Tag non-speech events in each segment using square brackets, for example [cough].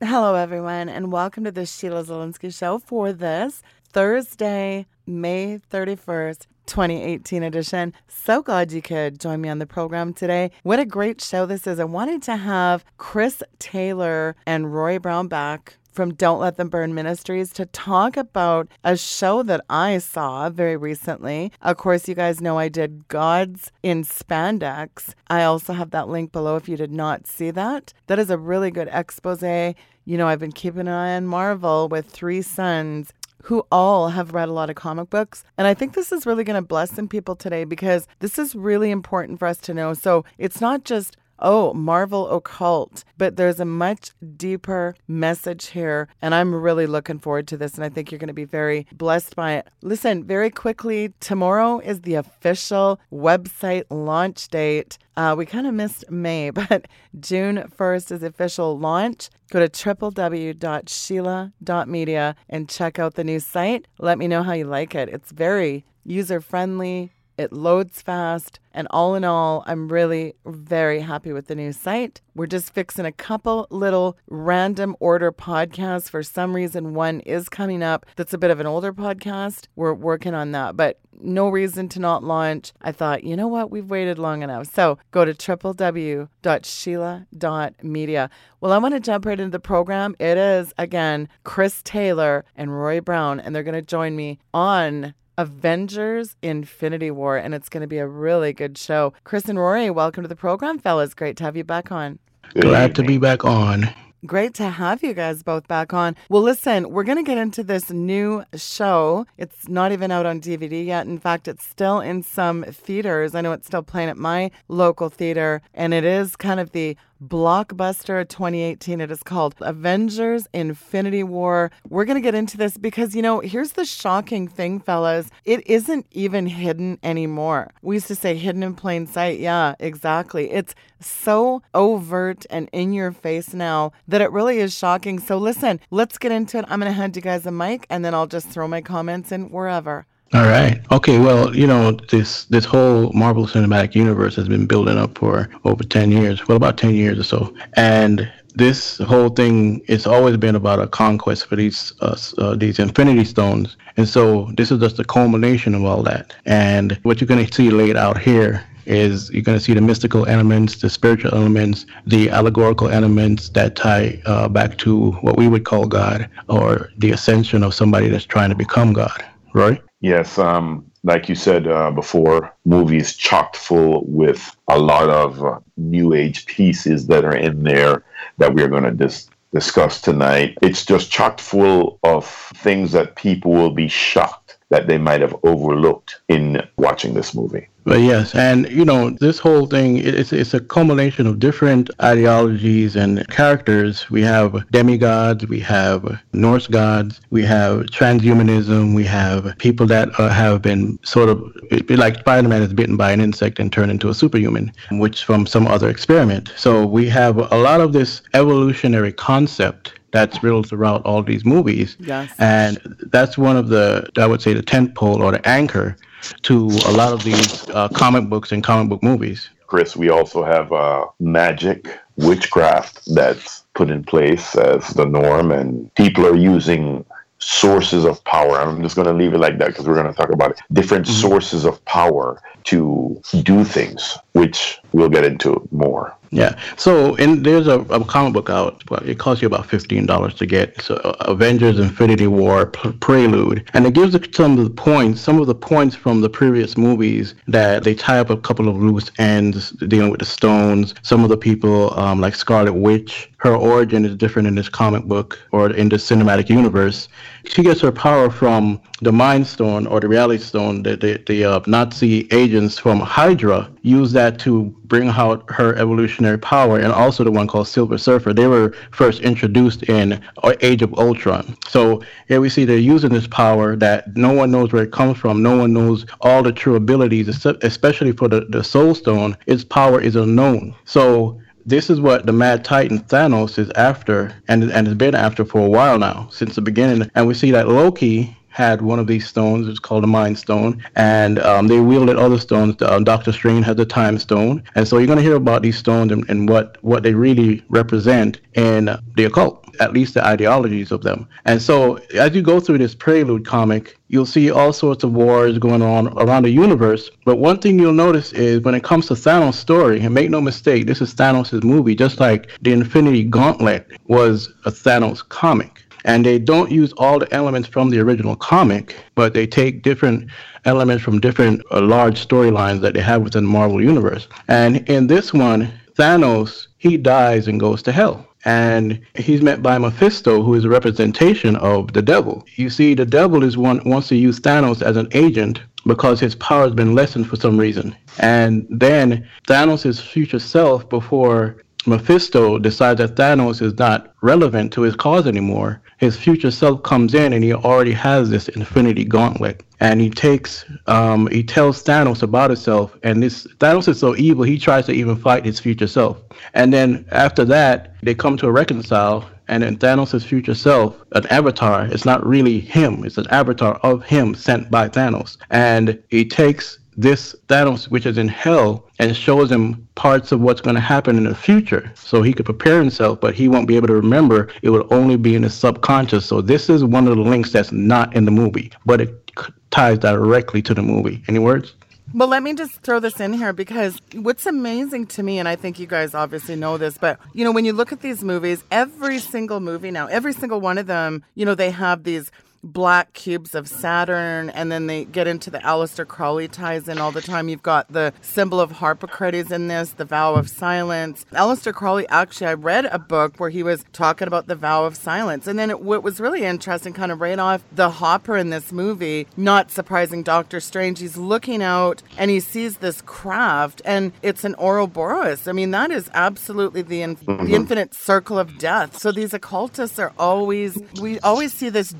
Hello, everyone, and welcome to the Sheila Zilinsky Show for this Thursday, May 31st, 2018 edition. So glad you could join me on the program today. What a great show this is. I wanted to have Chris Taylor and Rory Brown back from Don't Let Them Burn Ministries to talk about a show that I saw very recently. Of course, you guys know I did Gods in Spandex. I also have that link below if you did not see that. That is a really good expose. You know, I've been keeping an eye on Marvel with three sons who all have read a lot of comic books. And I think this is really going to bless some people today because this is really important for us to know. So it's not just oh, Marvel occult. But there's a much deeper message here. And I'm really looking forward to this. And I think you're going to be very blessed by it. Listen, very quickly, tomorrow is the official website launch date. Uh, we kind of missed May, [laughs] but June 1st is official launch. Go to www.sheila.media and check out the new site. Let me know how you like it. It's very user friendly, it loads fast. And all in all, I'm really very happy with the new site. We're just fixing a couple little random order podcasts. For some reason, one is coming up that's a bit of an older podcast. We're working on that, but no reason to not launch. I thought, you know what? We've waited long enough. So go to www.sheila.media. Well, I want to jump right into the program. It is, again, Chris Taylor and Rory Brown, and they're going to join me on Avengers Infinity War, and it's going to be a really good show. Chris and Rory, welcome to the program, fellas. Great to have you back on. Glad to be back on. Great to have you guys both back on. Well, listen, we're going to get into this new show. It's not even out on DVD yet. In fact, it's still in some theaters. I know it's still playing at my local theater, and it is kind of the blockbuster 2018. It is called Avengers Infinity War. We're going to get into this because, you know, here's the shocking thing, fellas. It isn't even hidden anymore. We used to say hidden in plain sight. Yeah, exactly. It's so overt and in your face now that it really is shocking. So, listen, let's get into it. I'm going to hand you guys a mic and then I'll just throw my comments in wherever. All right. Okay. Well, you know, this this whole Marvel Cinematic Universe has been building up for over ten years. Well, about ten years or so, and this whole thing it's always been about a conquest for these uh, uh, these Infinity Stones, and so this is just the culmination of all that. And what you're going to see laid out here is you're going to see the mystical elements, the spiritual elements, the allegorical elements that tie uh, back to what we would call God or the ascension of somebody that's trying to become God. Right? Yes, um, like you said uh, before, movies chocked full with a lot of uh, new age pieces that are in there that we're going to dis- discuss tonight. It's just chocked full of things that people will be shocked that they might have overlooked in watching this movie. But yes, and you know, this whole thing it's it's a culmination of different ideologies and characters. We have demigods, we have Norse gods, we have transhumanism, we have people that uh, have been sort of like Spider-Man is bitten by an insect and turned into a superhuman, which from some other experiment. So we have a lot of this evolutionary concept that's riddled throughout all these movies. Yes. And that's one of the, I would say, the tent pole or the anchor to a lot of these uh, comic books and comic book movies. Chris, we also have uh, magic, witchcraft that's put in place as the norm, and people are using sources of power. I'm just going to leave it like that because we're going to talk about it. Different mm-hmm. sources of power to do things, which we'll get into more. Yeah. So, and there's a, a comic book out. It costs you about fifteen dollars to get. So, uh, Avengers: Infinity War Prelude, and it gives some of the points, some of the points from the previous movies that they tie up a couple of loose ends dealing with the stones. Some of the people, um, like Scarlet Witch, her origin is different in this comic book or in the cinematic universe. She gets her power from the Mind Stone or the Reality Stone. The the, the uh, Nazi agents from Hydra use that to bring out her evolutionary power, and also the one called Silver Surfer. They were first introduced in Age of Ultron. So here we see they're using this power that no one knows where it comes from. No one knows all the true abilities, especially for the, the Soul Stone. Its power is unknown. So this is what the Mad Titan Thanos is after, and and has been after for a while now, since the beginning. And we see that Loki had one of these stones. It's called a Mind Stone, and um, they wielded other stones. Uh, Doctor Strange had the Time Stone, and so you're going to hear about these stones and, and what what they really represent in the occult at least the ideologies of them. And so, as you go through this Prelude comic, you'll see all sorts of wars going on around the universe. But one thing you'll notice is when it comes to Thanos' story, and make no mistake, this is Thanos' movie, just like the Infinity Gauntlet was a Thanos comic. And they don't use all the elements from the original comic, but they take different elements from different uh, large storylines that they have within the Marvel Universe. And in this one, Thanos, he dies and goes to hell and he's met by Mephisto, who is a representation of the devil. You see, the devil is one wants to use Thanos as an agent because his power has been lessened for some reason. And then Thanos' future self, before Mephisto decides that Thanos is not relevant to his cause anymore, his future self comes in and he already has this infinity gauntlet. And he takes, um, he tells Thanos about himself. And this Thanos is so evil, he tries to even fight his future self. And then after that, they come to a reconcile. And then Thanos' future self, an avatar, it's not really him, it's an avatar of him sent by Thanos. And he takes this Thanos, which is in hell, and shows him parts of what's going to happen in the future so he could prepare himself, but he won't be able to remember. It will only be in his subconscious. So, this is one of the links that's not in the movie, but it ties directly to the movie. Any words? Well, let me just throw this in here because what's amazing to me, and I think you guys obviously know this, but you know, when you look at these movies, every single movie now, every single one of them, you know, they have these black cubes of Saturn, and then they get into the Aleister Crowley ties in all the time. You've got the symbol of Harpocrates in this, the vow of silence. Aleister Crowley, actually, I read a book where he was talking about the vow of silence. And then it, what was really interesting, kind of right off the hopper in this movie, not surprising Doctor Strange, he's looking out and he sees this craft, and it's an Ouroboros. I mean, that is absolutely the, in, mm-hmm. infinite circle of death. So these occultists are always, we always see this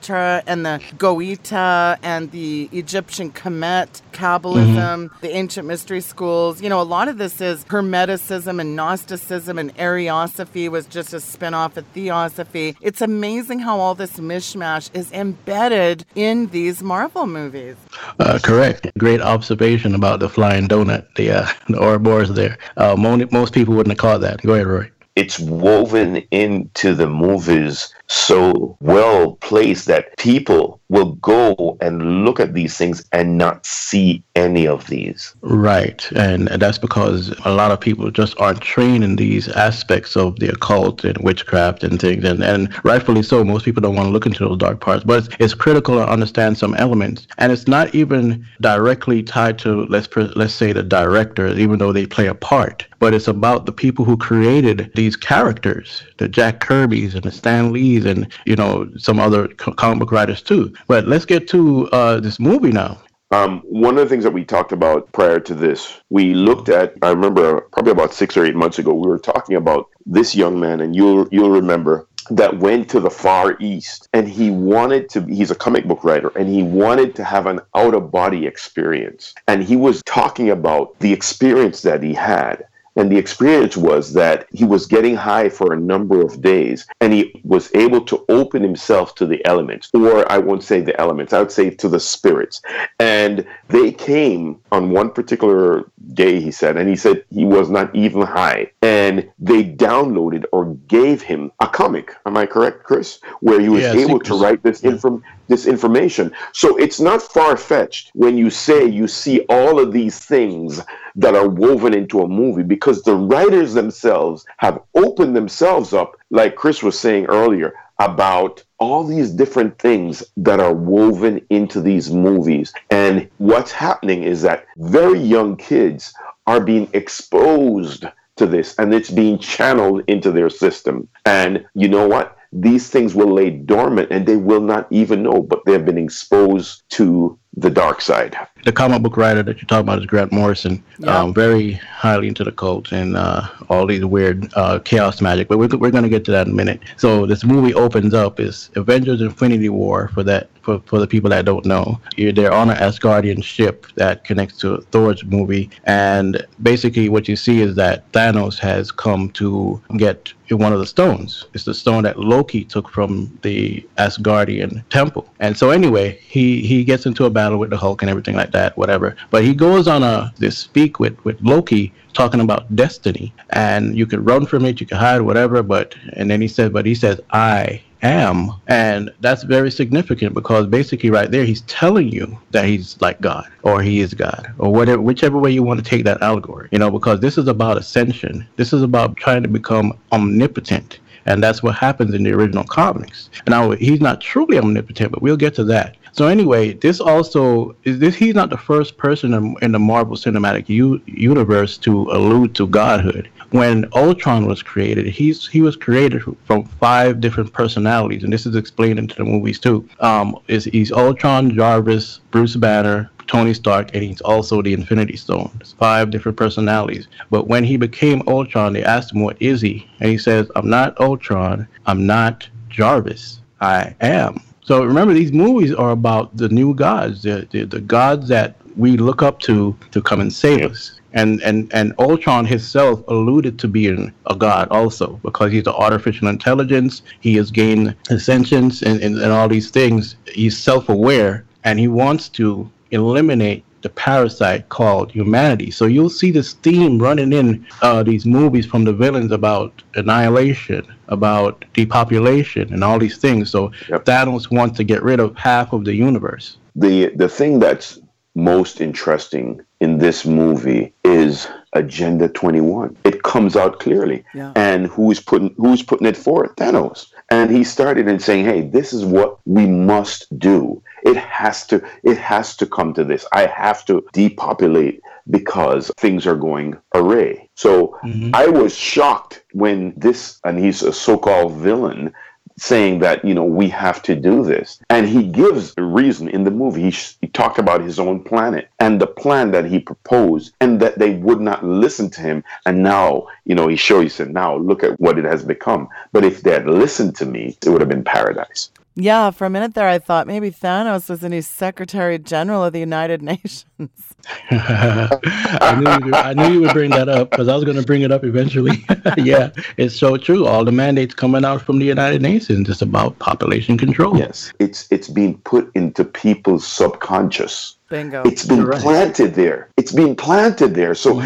Jerry and the Goetia and the Egyptian Kemet, Kabbalism, mm-hmm. the ancient mystery schools. You know, a lot of this is Hermeticism and Gnosticism and Ariosophy was just a spin-off of Theosophy. It's amazing how all this mishmash is embedded in these Marvel movies. Uh, correct. Great observation about the flying donut, the, uh, [laughs] the Ouroboros there. Uh, most people wouldn't have caught that. Go ahead, Rory it's woven into the movies so well placed that people will go and look at these things and not see any of these. Right. And that's because a lot of people just aren't trained in these aspects of the occult and witchcraft and things. And, and rightfully so, most people don't want to look into those dark parts. But it's, it's critical to understand some elements. And it's not even directly tied to, let's, let's say, the directors, even though they play a part. But it's about the people who created these characters, the Jack Kirby's and the Stan Lee's and, you know, some other comic book writers too. But let's get to uh, this movie now. Um, one of the things that we talked about prior to this, we looked at. I remember probably about six or eight months ago, we were talking about this young man, and you'll you'll remember that went to the far east and he wanted to he's a comic book writer and he wanted to have an out of body experience and he was talking about the experience that he had and the experience was that he was getting high for a number of days and he was able to open himself to the elements, or I won't say the elements, I would say to the spirits. And they came on one particular day, he said, and he said he was not even high. And they downloaded or gave him a comic. Am I correct, Chris? Where he was yeah, able to write this yeah. inform this information. So it's not far fetched when you say you see all of these things that are woven into a movie because the writers themselves have opened themselves up, like Chris was saying earlier, about all these different things that are woven into these movies. And what's happening is that very young kids are being exposed to this and it's being channeled into their system. And you know what? These things will lay dormant and they will not even know, but they've been exposed to the dark side. The comic book writer that you're talking about is Grant Morrison. Yeah. Um, very highly into the cult and uh, all these weird uh, chaos magic. But we're, we're going to get to that in a minute. So this movie opens up is Avengers: Infinity War for that for, for the people that don't know. You're, they're on an Asgardian ship that connects to Thor's movie, and basically what you see is that Thanos has come to get one of the stones. It's the stone that Loki took from the Asgardian temple. And so anyway, he he gets into a battle with the Hulk and everything like that, whatever. But he goes on a this speak with with Loki talking about destiny and you could run from it you could hide whatever but and then he said but he says i am. And that's very significant because basically, right there, he's telling you that he's like God or he is God or whatever, whichever way you want to take that allegory, you know, because this is about ascension. This is about trying to become omnipotent. And that's what happens in the original comics. Now he's not truly omnipotent, but we'll get to that. So anyway, this also is this. He's not the first person in, the Marvel Cinematic U, Universe to allude to godhood when Ultron was created, he's he was created from five different personalities, and this is explained into the movies too. Um, is he's Ultron, Jarvis, Bruce Banner, Tony Stark, and he's also the Infinity Stone. Five different personalities. But when he became Ultron, they asked him, "What is he?" And he says, "I'm not Ultron. I'm not Jarvis. I am." So remember, these movies are about the new gods, the, the, the gods that we look up to to come and save us and and and Ultron himself alluded to being a god also because he's an artificial intelligence. He has gained ascension and, and, and all these things. He's self-aware and he wants to eliminate the parasite called humanity. So you'll see this theme running in uh, these movies from the villains about annihilation, about depopulation, and all these things. So yep. Thanos wants to get rid of half of the universe. The the thing that's most interesting in this movie is Agenda 21. It comes out clearly. Yeah. And who's putting who's putting it forth? Thanos. And he started in saying, "Hey, this is what we must do. It has to it has to come to this. I have to depopulate because things are going array." So mm-hmm. I was shocked when this and he's a so-called villain saying that you know we have to do this. And he gives a reason in the movie. He, sh- he talked about his own planet and the plan that he proposed and that they would not listen to him. And now you know he showed he said now look at what it has become. But if they had listened to me it would have been paradise yeah, for a minute there, I thought maybe Thanos was the new Secretary General of the United [laughs] Nations. [laughs] I, knew you, I knew you would bring that up because I was going to bring it up eventually. [laughs] yeah, it's so true. All the mandates coming out from the United Nations is about population control. Yes, it's it's being put into people's subconscious. Bingo. It's been Correct. planted there. It's been planted there. So,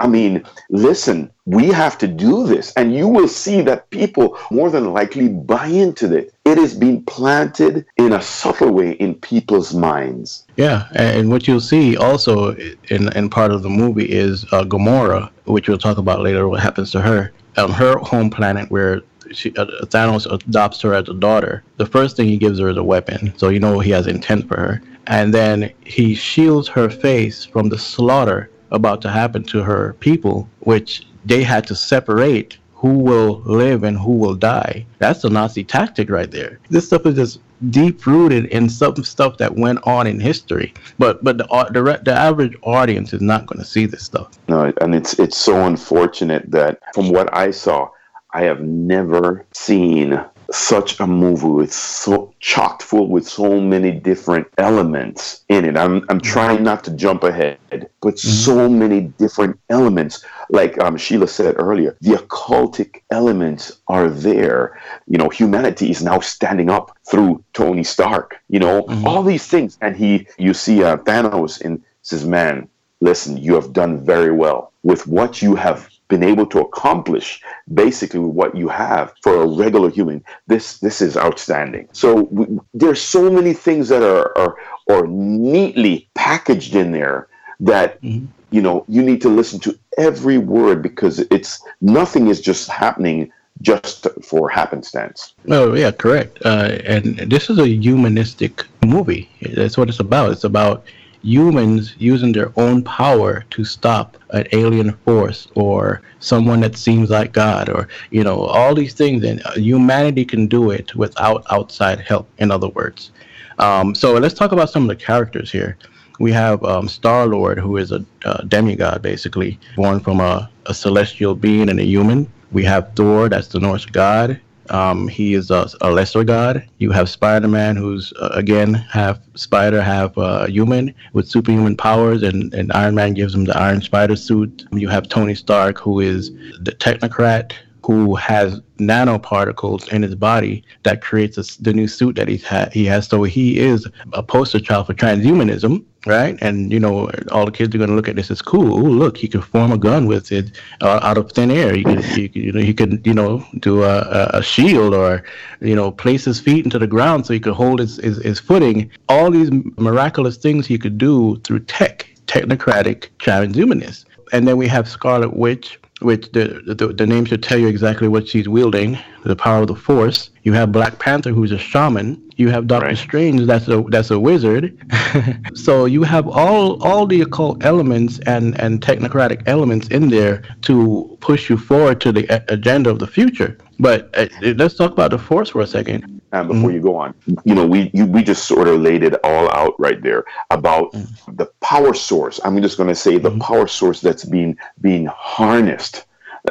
I mean, listen, we have to do this. And you will see that people more than likely buy into it. It is being planted in a subtle way in people's minds. Yeah. And what you'll see also in, in part of the movie is uh, Gamora, which we'll talk about later, what happens to her. On her home planet, where she, uh, Thanos adopts her as a daughter, the first thing he gives her is a weapon. So you know he has intent for her and then he shields her face from the slaughter about to happen to her people, which they had to separate who will live and who will die. That's a Nazi tactic right there. This stuff is just deep rooted in some stuff that went on in history. But but the the, the average audience is not going to see this stuff. No, and it's it's so unfortunate that from what I saw, I have never seen such a movie with so chocked full with so many different elements in it. I'm I'm trying not to jump ahead, but mm-hmm. so many different elements. Like um, Sheila said earlier, the occultic elements are there. You know, humanity is now standing up through Tony Stark. You know, mm-hmm. all these things, and he, you see uh, Thanos and says, "Man, listen, you have done very well with what you have been able to accomplish basically what you have for a regular human this this is outstanding so we, there's so many things that are are, are neatly packaged in there that mm-hmm. you know you need to listen to every word because it's nothing is just happening just for happenstance. Oh yeah, correct. Uh, and this is a humanistic movie. That's what it's about. It's about humans using their own power to stop an alien force or someone that seems like God or you know all these things and humanity can do it without outside help in other words Um, so let's talk about some of the characters here. We have um, Star Lord, who is a uh, demigod, basically born from a, a celestial being and a human. We have Thor, that's the Norse god. Um, he is a, a, lesser god. You have Spider Man, who's uh, again half spider, half uh, human with superhuman powers, and, and Iron Man gives him the Iron Spider suit. You have Tony Stark, who is the technocrat, who has nanoparticles in his body that creates a, the new suit that he's ha- he has. So he is a poster child for transhumanism, right? And you know, all the kids are going to look at this as cool. Ooh, look, he could form a gun with it uh, out of thin air. He could, he you know, he could, you know, do a, a, shield or, you know, place his feet into the ground so he could hold his, his, his footing. All these miraculous things he could do through tech, technocratic transhumanists. And then we have Scarlet Witch, which the, the, the name should tell you exactly what she's wielding, the power of the Force. You have Black Panther, who's a shaman. You have Doctor right. Strange, that's a that's a wizard. [laughs] so you have all all the occult elements and and technocratic elements in there to push you forward to the agenda of the future. But uh, let's talk about the Force for a second um, before mm-hmm. you go on. You know, we you, we just sort of laid it all out right there about mm-hmm. the power source. I'm just going to say the mm-hmm. power source that's being being harnessed.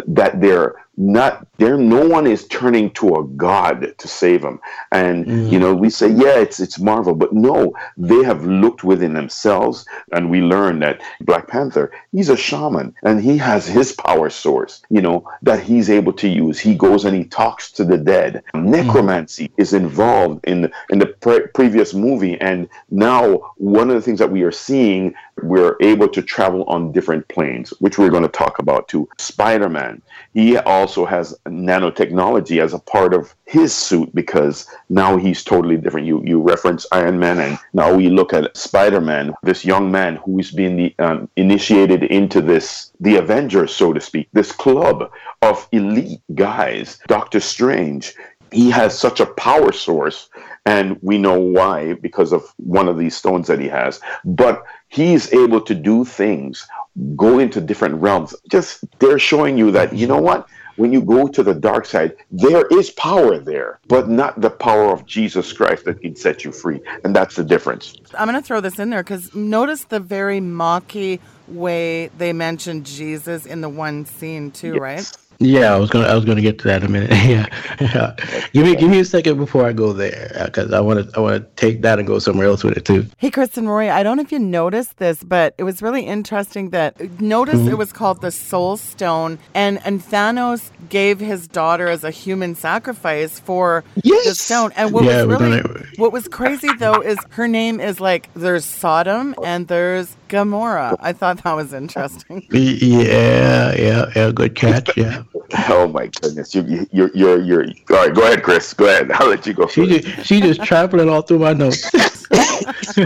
That they're not there no one is turning to a god to save them and mm-hmm. you know we say yeah it's it's marvel but no they have looked within themselves and we learn that black panther he's a shaman and he has his power source you know that he's able to use he goes and he talks to the dead necromancy mm-hmm. is involved in in the pre- previous movie and now one of the things that we are seeing we're able to travel on different planes which we're going to talk about too spider-man he also has nanotechnology as a part of his suit because now he's totally different. You you reference Iron Man, and now we look at Spider Man, this young man who is being um, initiated into this the Avengers, so to speak, this club of elite guys. Doctor Strange, he has such a power source and we know why because of one of these stones that he has but he's able to do things go into different realms. Just they're showing you that, you know what? When you go to the dark side, there is power there, but not the power of Jesus Christ that can set you free. And that's the difference. I'm going to throw this in there because notice the very mocky way they mentioned Jesus in the one scene, too, yes. right? Yeah, I was gonna I was gonna get to that in a minute. [laughs] yeah, yeah. Give me give me a second before I go there because I want to I want to take that and go somewhere else with it too. Hey, Chris and Rory, I don't know if you noticed this, but it was really interesting that notice mm-hmm. it was called the Soul Stone, and and Thanos gave his daughter as a human sacrifice for yes! the stone. And what yeah, was really gonna... what was crazy though is her name is like there's Sodom and there's Gamora. I thought that was interesting. Yeah, yeah, yeah. Good catch. Yeah. Oh my goodness, you, you're, you're, you're. All right, go ahead, Chris. Go ahead. I'll let you go. She just, she just traveling all through my notes. [laughs]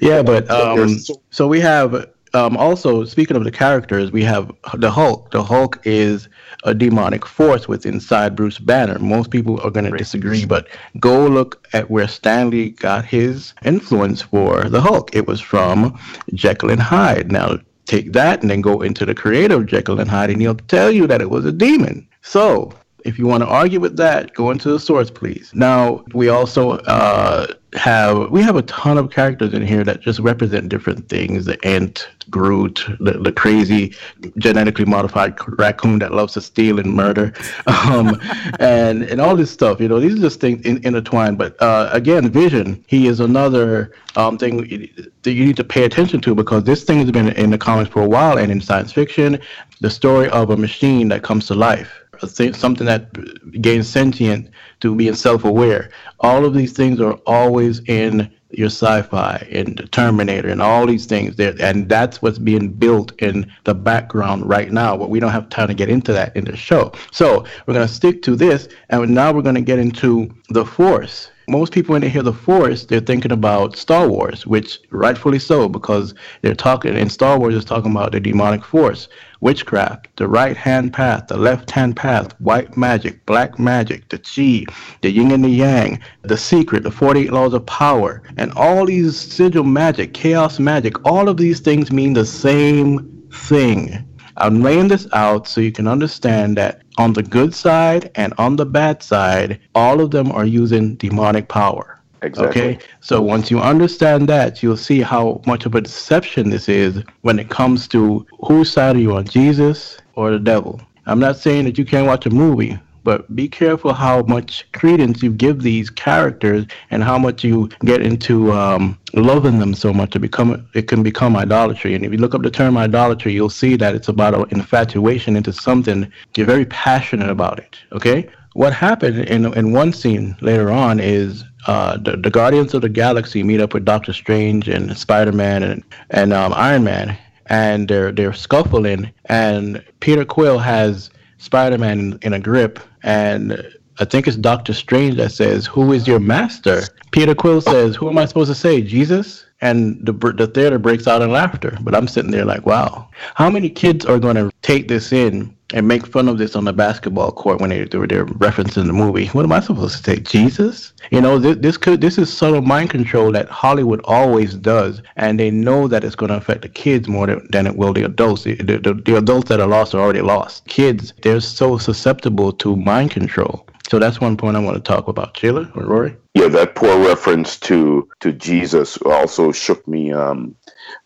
yeah, but um, so we have um, also speaking of the characters, we have the Hulk. The Hulk is a demonic force within inside Bruce Banner. Most people are going to disagree, but go look at where Stan Lee got his influence for the Hulk. It was from Jekyll and Hyde. Now take that and then go into the creator of Jekyll and Hyde, and he'll tell you that it was a demon. So if you want to argue with that, go into the source, please. Now we also uh, have we have a ton of characters in here that just represent different things. The ant, Groot, the, the crazy genetically modified raccoon that loves to steal and murder, [laughs] um, and and all this stuff. You know, these are just things in, intertwined. But uh, again, Vision, he is another um, thing that you need to pay attention to because this thing has been in the comics for a while and in science fiction. The story of a machine that comes to life something that gains sentient to being self-aware. All of these things are always in your sci-fi and Terminator and all these things there, and that's what's being built in the background right now. But we don't have time to get into that in the show, so we're gonna stick to this, and now we're gonna get into the Force most people when they hear the force they're thinking about star wars which rightfully so because they're talking and star wars is talking about the demonic force witchcraft the right hand path the left hand path white magic black magic the chi the yin and the yang the secret the 48 laws of power and all these sigil magic chaos magic all of these things mean the same thing I'm laying this out so you can understand that on the good side and on the bad side, all of them are using demonic power. Exactly. Okay. So once you understand that, you'll see how much of a deception this is when it comes to whose side are you on, Jesus or the devil. I'm not saying that you can't watch a movie, but be careful how much credence you give these characters and how much you get into um, loving them so much to become it can become idolatry. And if you look up the term idolatry, you'll see that it's about an infatuation into something you're very passionate about it. Okay. What happened in in one scene later on is uh, the, the Guardians of the Galaxy meet up with Doctor Strange and Spider Man and and um, Iron Man, and they're they're scuffling, and Peter Quill has Spider Man in, in a grip, and I think it's Doctor Strange that says, "Who is your master?" Peter Quill says, "Who am I supposed to say? Jesus?" And the the theater breaks out in laughter. But I'm sitting there like, "Wow, how many kids are going to take this in and make fun of this on the basketball court when they they're, they're referencing the movie. What am I supposed to say? Jesus? You know, this, this could this is subtle mind control that Hollywood always does, and they know that it's going to affect the kids more than, than it will the adults. The, the, the adults that are lost are already lost. Kids, they're so susceptible to mind control. So that's one point I want to talk about. Sheila or Rory? Yeah, that poor reference to to Jesus also shook me. Um,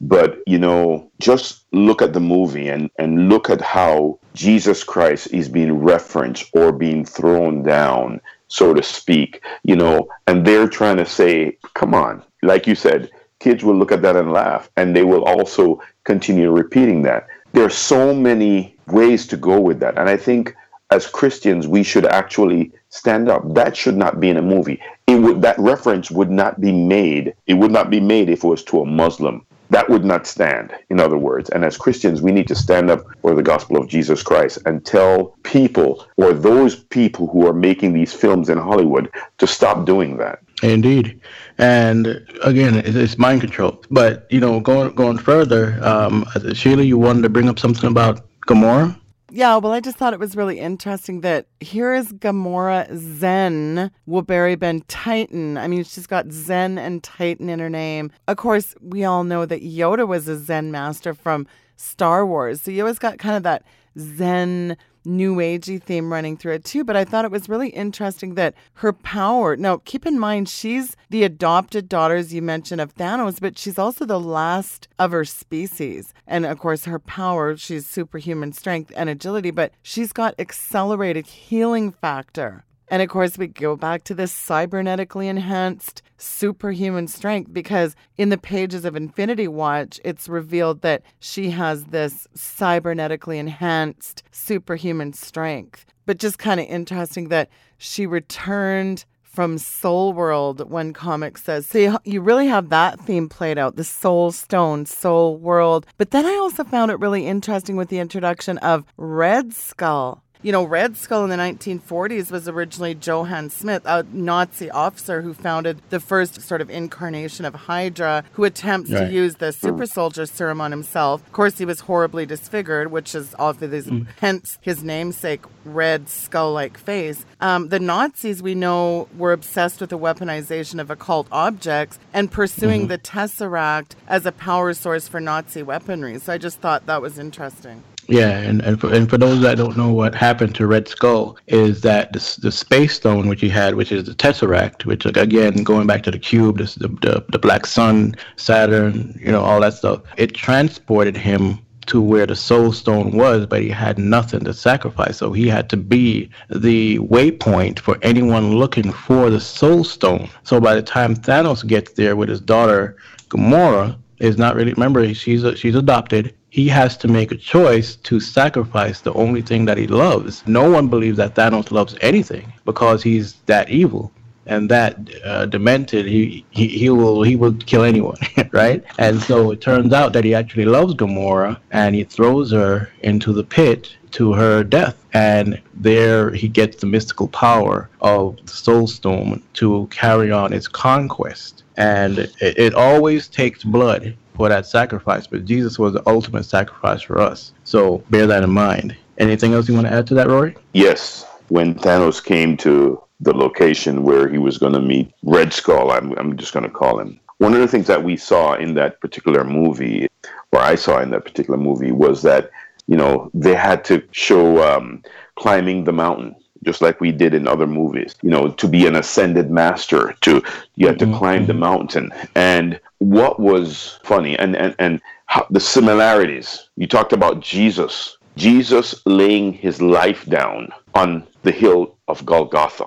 but you know, just look at the movie and and look at how Jesus Christ is being referenced or being thrown down, so to speak. You know, and they're trying to say, "Come on," like you said, kids will look at that and laugh, and they will also continue repeating that. There are so many ways to go with that, and I think as Christians, we should actually stand up. That should not be in a movie. It would that reference would not be made. It would not be made if it was to a Muslim. That would not stand, in other words. And as Christians, we need to stand up for the gospel of Jesus Christ and tell people or those people who are making these films in Hollywood to stop doing that. Indeed, and again, it's mind control. But you know, going going further, um, Sheila, you wanted to bring up something about Gamora. Yeah, well, I just thought it was really interesting that here is Gamora Zen Whoberi Ben Titan. I mean, she's got Zen and Titan in her name. Of course, we all know that Yoda was a Zen master from Star Wars. So you always got kind of that Zen new agey theme running through it too. But I thought it was really interesting that her power. Now, keep in mind, she's the adopted daughter, as you mentioned, of Thanos, but she's also the last of her species. And of course, her power, she's superhuman strength and agility, but she's got accelerated healing factor. And of course, we go back to this cybernetically enhanced superhuman strength because in the pages of Infinity Watch, it's revealed that she has this cybernetically enhanced superhuman strength. But just kind of interesting that she returned from Soul World when comic says. So you, you really have that theme played out, the Soul Stone, Soul World. But then I also found it really interesting with the introduction of Red Skull you know, Red Skull in the 1940s was originally Johann Smith, a Nazi officer who founded the first sort of incarnation of Hydra, who attempts right. to use the super soldier serum on himself. Of course, he was horribly disfigured, which is obviously mm. hence his namesake, red skull-like face. Um, the Nazis, we know, were obsessed with the weaponization of occult objects and pursuing mm-hmm. the Tesseract as a power source for Nazi weaponry. So I just thought that was interesting. Yeah, and and for, and for those that don't know what happened to Red Skull is that the, the space stone which he had, which is the Tesseract, which again going back to the cube, this, the, the the black sun, Saturn, you know, all that stuff. It transported him to where the soul stone was, but he had nothing to sacrifice. So he had to be the waypoint for anyone looking for the soul stone. So by the time Thanos gets there with his daughter Gamora, is not really remember she's a, she's adopted he has to make a choice to sacrifice the only thing that he loves. No one believes that Thanos loves anything because he's that evil and that uh, demented. He, he he will he will kill anyone, [laughs] right? And so it turns out that he actually loves Gamora, and he throws her into the pit to her death. And there he gets the mystical power of the Soul Stone to carry on its conquest. And it, it always takes blood for that sacrifice, but Jesus was the ultimate sacrifice for us. So bear that in mind. Anything else you want to add to that, Rory? Yes. When Thanos came to the location where he was going to meet Red Skull, I'm, I'm just going to call him. One of the things that we saw in that particular movie, or I saw in that particular movie, was that, you know, they had to show um, climbing the mountain just like we did in other movies. You know, to be an ascended master, to you had to mm-hmm. climb the mm-hmm. mountain. And what was funny, and and and how, the similarities. You talked about Jesus. Jesus laying his life down on the hill of Golgotha.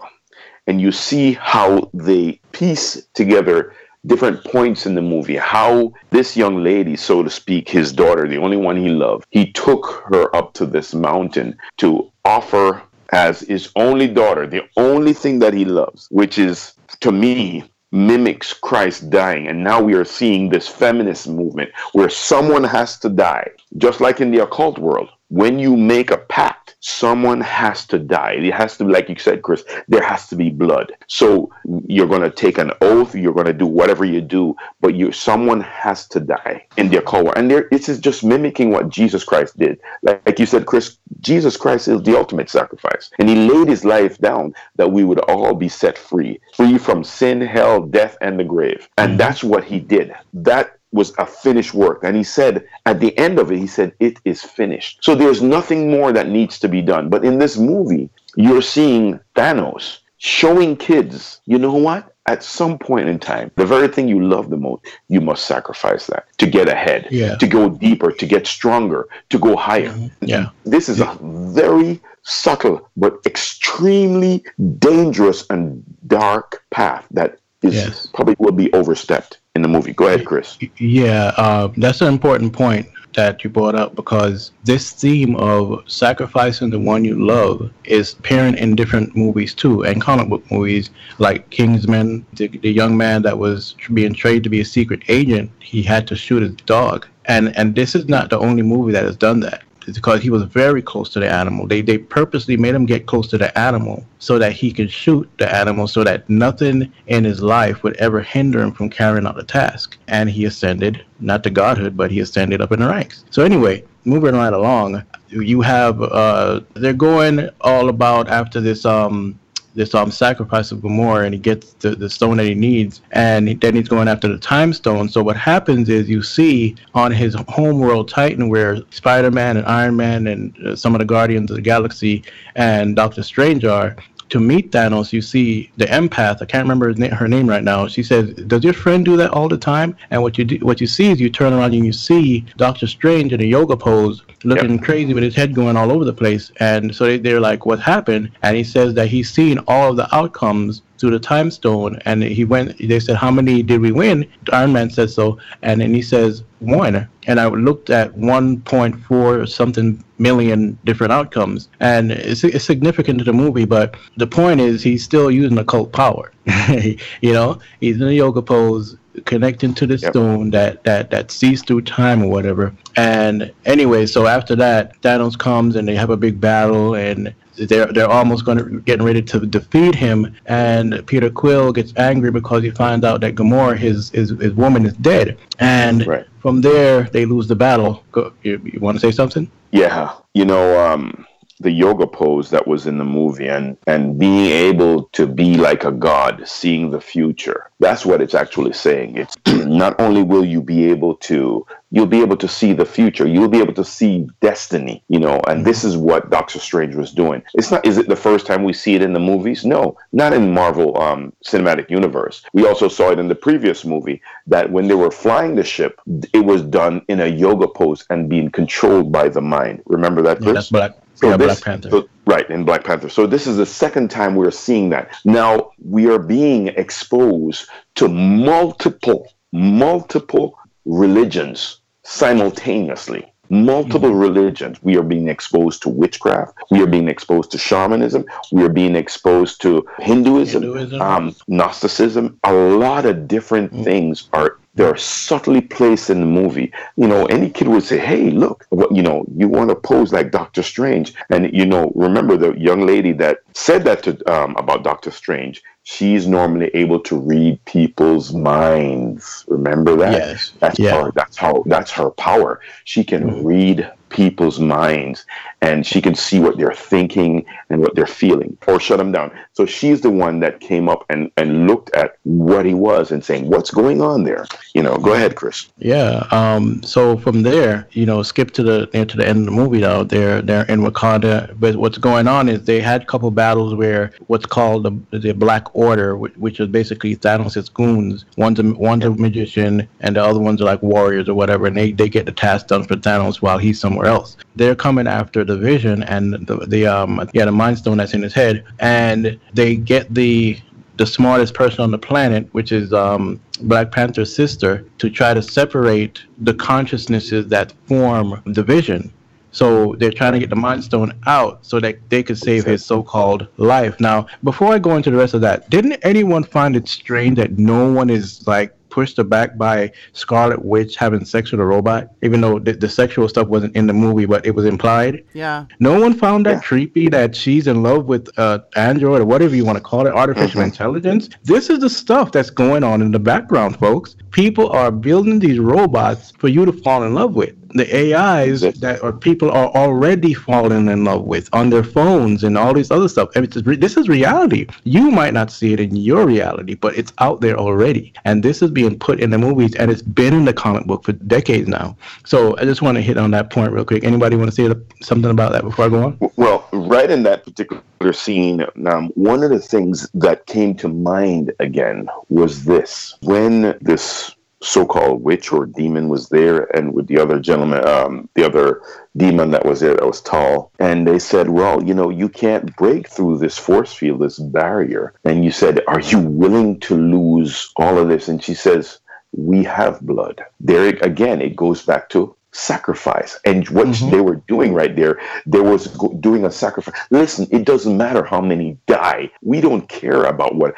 And you see how they piece together different points in the movie how this young lady so to speak his daughter the only one he loved he took her up to this mountain to offer as his only daughter the only thing that he loves which is to me mimics Christ dying. And now we are seeing this feminist movement where someone has to die, just like in the occult world. When you make a pact, someone has to die. It has to be, like you said, Chris, there has to be blood. So you're going to take an oath, you're going to do whatever you do, but you someone has to die in the occult. And there, this is just mimicking what Jesus Christ did. Like, like you said, Chris, Jesus Christ is the ultimate sacrifice. And he laid his life down that we would all be set free, free from sin, hell, death, and the grave. And mm-hmm. that's what he did. That was a finished work. And he said, at the end of it, he said, it is finished. So there's nothing more that needs to be done. But in this movie, you're seeing Thanos showing kids, you know what? At some point in time, the very thing you love the most, you must sacrifice that to get ahead, yeah. to go deeper, to get stronger, to go higher. Mm-hmm. Yeah. This is yeah. a very subtle but extremely dangerous and dark path that is yes. probably will be overstepped in the movie. Go ahead, Chris. Yeah, uh, that's an important point that you brought up because this theme of sacrificing the one you love is apparent in different movies too, and comic book movies like Kingsman, the, the young man that was being trained to be a secret agent, he had to shoot his dog. And, and this is not the only movie that has done that because he was very close to the animal. They they purposely made him get close to the animal so that he could shoot the animal so that nothing in his life would ever hinder him from carrying out the task. And he ascended not to godhood, but he ascended up in the ranks. So anyway, moving right along, you have uh they're going all about after this um this um sacrifice of Gamora and he gets the, the stone that he needs and then he's going after the time stone. So what happens is you see on his homeworld Titan where Spider-Man and Iron Man and uh, some of the Guardians of the Galaxy and Doctor Strange are to meet Thanos, you see the empath. I can't remember na- her name right now. She says, "Does your friend do that all the time?" And what you do, what you see is you turn around and you see Doctor Strange in a yoga pose, looking yep. crazy with his head going all over the place. And so they, they're like, "What happened?" And he says that he's seen all of the outcomes to the time stone and he went they said how many did we win? Iron man says so and then he says one. And i looked at 1.4 something million different outcomes and it's, it's significant to the movie but the point is he's still using occult power. [laughs] You know he's in a yoga pose connecting to the yep. stone that that that sees through time or whatever. And anyway, so after that, Thanos comes and they have a big battle, and they're they're almost going to getting ready to defeat him, and Peter Quill gets angry because he finds out that Gamora, his his, his woman, is dead, and right. from there they lose the battle. You, you want to say something? Yeah, you know, um, the yoga pose that was in the movie and and being able to be like a god seeing the future. That's what it's actually saying. It's [clears throat] not only will you be able to you'll be able to see the future. You'll be able to see destiny you know and this is what doctor strange was doing. It's not is it the first time we see it in the movies? No not in marvel um, cinematic universe. We also saw it in the previous movie that when they were flying the ship it was done in a yoga pose and being controlled by the mind. Remember that Chris? Yeah, so yeah, this, Black Panther. So, right, in Black Panther. So this is the second time we're seeing that. Now we are being exposed to multiple, multiple religions simultaneously. Multiple mm-hmm. religions. We are being exposed to witchcraft. We are being exposed to shamanism. We are being exposed to Hinduism, Hinduism. Um, Gnosticism. A lot of different mm-hmm. things are they're subtly placed in the movie. You know, any kid would say, "Hey, look, what you know, you want to pose like Doctor Strange." And you know, remember the young lady that said that to um, about Doctor Strange. She's normally able to read people's minds. Remember that? Yes. That's yeah. her. That's how. That's her power. She can mm-hmm. read people's minds and she can see what they're thinking and what they're feeling or shut them down. So she's the one that came up and, and looked at what he was and saying, what's going on there? You know, go ahead, Chris. Yeah. Um, so from there, you know, skip to the near to the end of the movie though. They're they're in Wakanda, but what's going on is they had a couple battles where what's called the, the Black Order, which, which is basically Thanos' goons. One's a, one's a magician, and the other ones are like warriors or whatever, and they, they get the task done for Thanos while he's somewhere else. They're coming after the Vision and the the um yeah the Mind Stone that's in his head, and they get the the smartest person on the planet, which is um, Black Panther's sister, to try to separate the consciousnesses that form the vision. So they're trying to get the Mind Stone out so that they could save his so-called life. Now, before I go into the rest of that, didn't anyone find it strange that no one is like pushed back by Scarlet Witch having sex with a robot, even though the, the, sexual stuff wasn't in the movie, but it was implied. Yeah. No one found that yeah. creepy that she's in love with uh, Android or whatever you want to call it, artificial mm-hmm. intelligence. This is the stuff that's going on in the background, folks. People are building these robots for you to fall in love with the AIs that are people are already falling in love with on their phones and all these other stuff. I mean, this is reality. You might not see it in your reality, but it's out there already. And this is being put in the movies and it's been in the comic book for decades now. So I just want to hit on that point real quick. Anybody want to say something about that before I go on? Well, right in that particular scene, um, one of the things that came to mind again was this. When this so-called witch or demon was there and with the other gentleman um, the other demon that was there that was tall. And they said well you know you can't break through this force field this barrier. And you said are you willing to lose all of this? And she says we have blood. There again it goes back to sacrifice. And what mm-hmm. they were doing right there there was doing a sacrifice. Listen it doesn't matter how many die. We don't care about what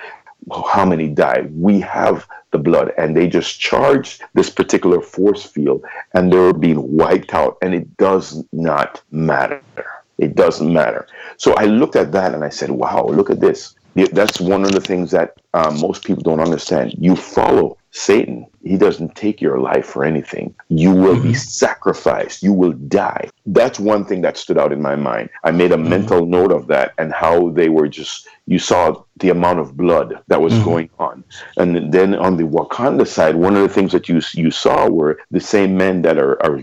how many died. We have the blood, and they just charge this particular force field, and they're being wiped out, and it does not matter. It doesn't matter. So I looked at that and I said, wow, look at this. That's one of the things that um, most people don't understand. You follow Satan, he doesn't take your life for anything. You will mm-hmm. be sacrificed. You will die. That's one thing that stood out in my mind. I made a mm-hmm. mental note of that and how they were just, you saw the amount of blood that was mm-hmm. going on. And then on the Wakanda side, one of the things that you you saw were the same men that are, are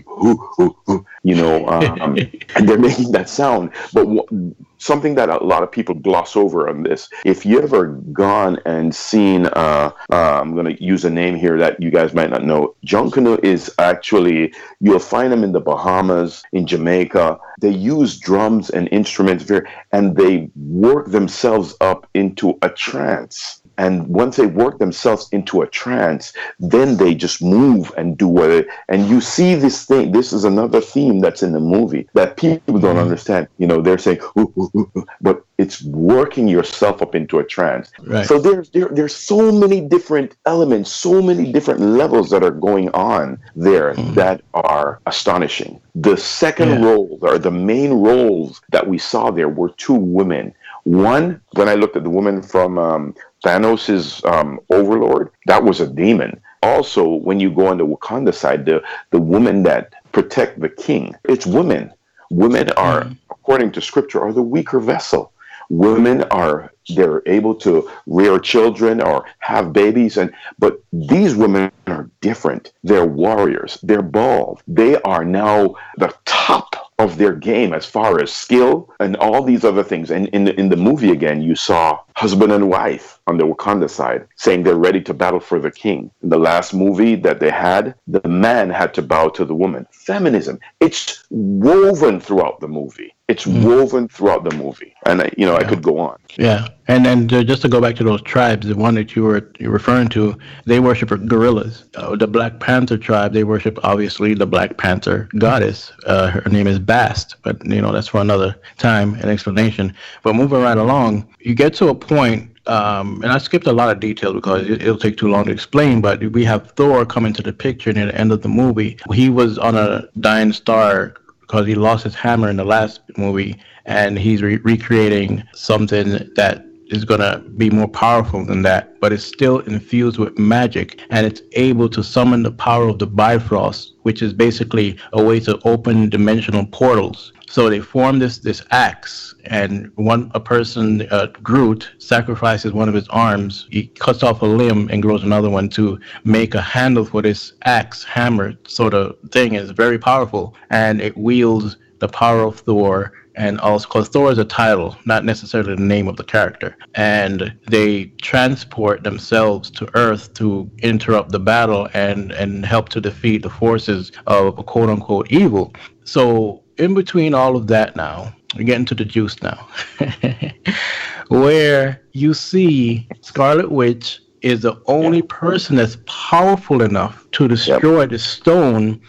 you know, um, [laughs] and they're making that sound. But w- something that a lot of people gloss over on this, if you ever gone and seen, uh, uh, I'm going to use a name here that you guys might not know. Junkanoo is actually, you'll find them in the Bahamas, in Jamaica. They use drums and instruments, and they work themselves up into a trance. And once they work themselves into a trance, then they just move and do what it. And you see this thing. This is another theme that's in the movie that people don't mm-hmm. understand. You know, they're saying, ooh, ooh, ooh, but it's working yourself up into a trance. Right. So there's there, there's so many different elements, so many different levels that are going on there mm-hmm. that are astonishing. The second yeah. role or the main roles that we saw there were two women. One, when I looked at the woman from um, Thanos' um, overlord, that was a demon. Also, when you go on the Wakanda side, the, the women that protect the king, it's women. Women are, mm. according to scripture, are the weaker vessel. Women are they're able to rear children or have babies and but these women are different. They're warriors. They're bold. They are now the top of their game as far as skill and all these other things. And in the, in the movie again, you saw husband and wife on the Wakanda side saying they're ready to battle for the king. In the last movie that they had, the man had to bow to the woman. Feminism, it's woven throughout the movie. It's mm. woven throughout the movie, and I, you know yeah. I could go on. Yeah, and and uh, just to go back to those tribes, the one that you were referring to, they worship gorillas. Uh, the Black Panther tribe, they worship obviously the Black Panther goddess. Uh, her name is Bast, but you know that's for another time and explanation. But moving right along, you get to a point um, and I skipped a lot of details because it, will take too long to explain. But we have Thor come into the picture near the end of the movie. He was on a dying star because he lost his hammer in the last movie, and he's re- recreating something that is going to be more powerful than that, but it's still infused with magic and it's able to summon the power of the Bifrost, which is basically a way to open dimensional portals. So they form this this axe, and one a person, uh, Groot, sacrifices one of his arms. He cuts off a limb and grows another one to make a handle for this axe hammer sort of thing. It's very powerful, and it wields the power of Thor and also because Thor is a title, not necessarily the name of the character. And they transport themselves to Earth to interrupt the battle and and help to defeat the forces of quote unquote evil. So in between all of that now, we're getting to the juice now, [laughs] where you see Scarlet Witch is the only person that's powerful enough to destroy yep. the stone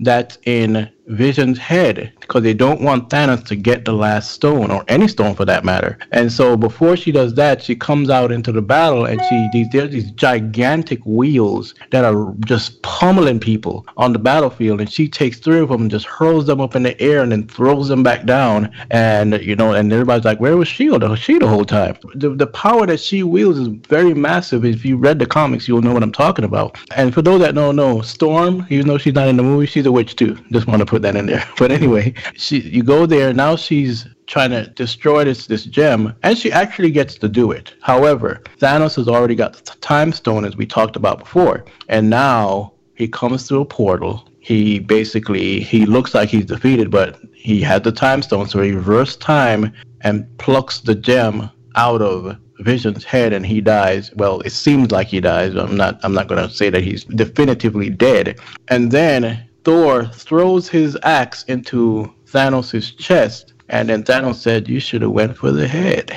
that's in Vision's head because they don't want Thanos to get the last stone or any stone for that matter. And so before she does that, she comes out into the battle and she these there's these gigantic wheels that are just pummeling people on the battlefield and she takes three of them and just hurls them up in the air and then throws them back down and you know and everybody's like where was Shield? She the whole time. The the power that she wields is very massive. If you read the comics, you'll know what I'm talking about. And for those that don't know, Storm, even though she's not in the movie, she's a witch too. Just want to put that in there. [laughs] But anyway, she you go there now. She's trying to destroy this this gem, and she actually gets to do it. However, Thanos has already got the time stone, as we talked about before, and now he comes through a portal. He basically he looks like he's defeated, but he had the time stone, so he reverses time and plucks the gem out of Vision's head and he dies. Well, it seems like he dies. I'm not I'm not going to say that he's definitively dead. And then Thor throws his axe into Thanos' chest, and then Thanos said, "You should have went for the head."